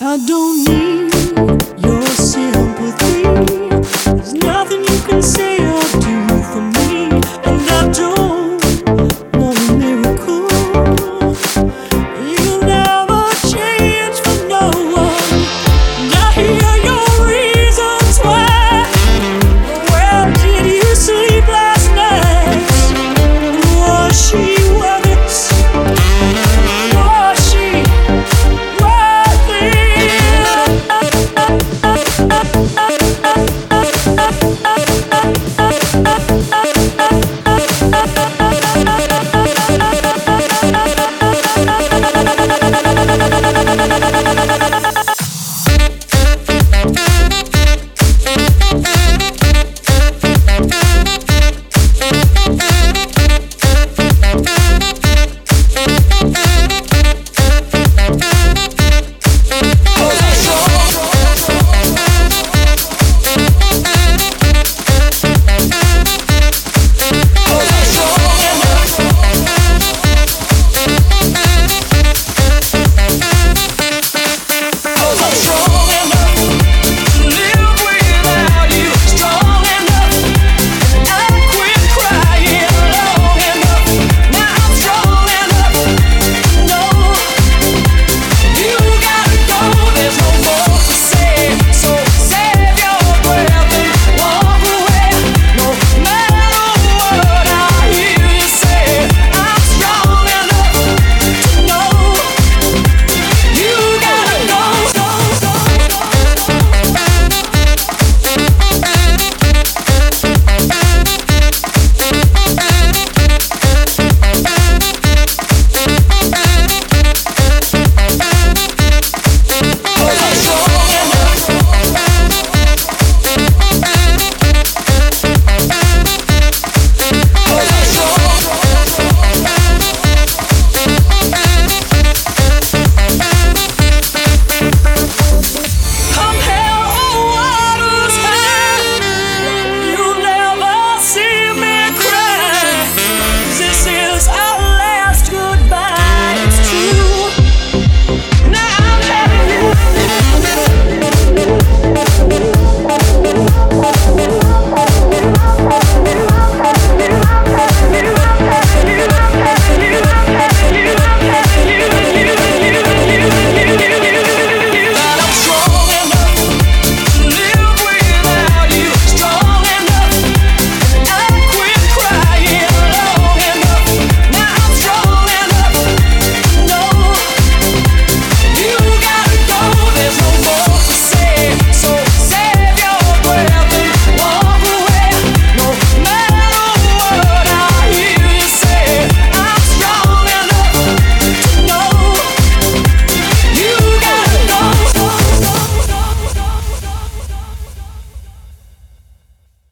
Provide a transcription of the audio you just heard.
I don't need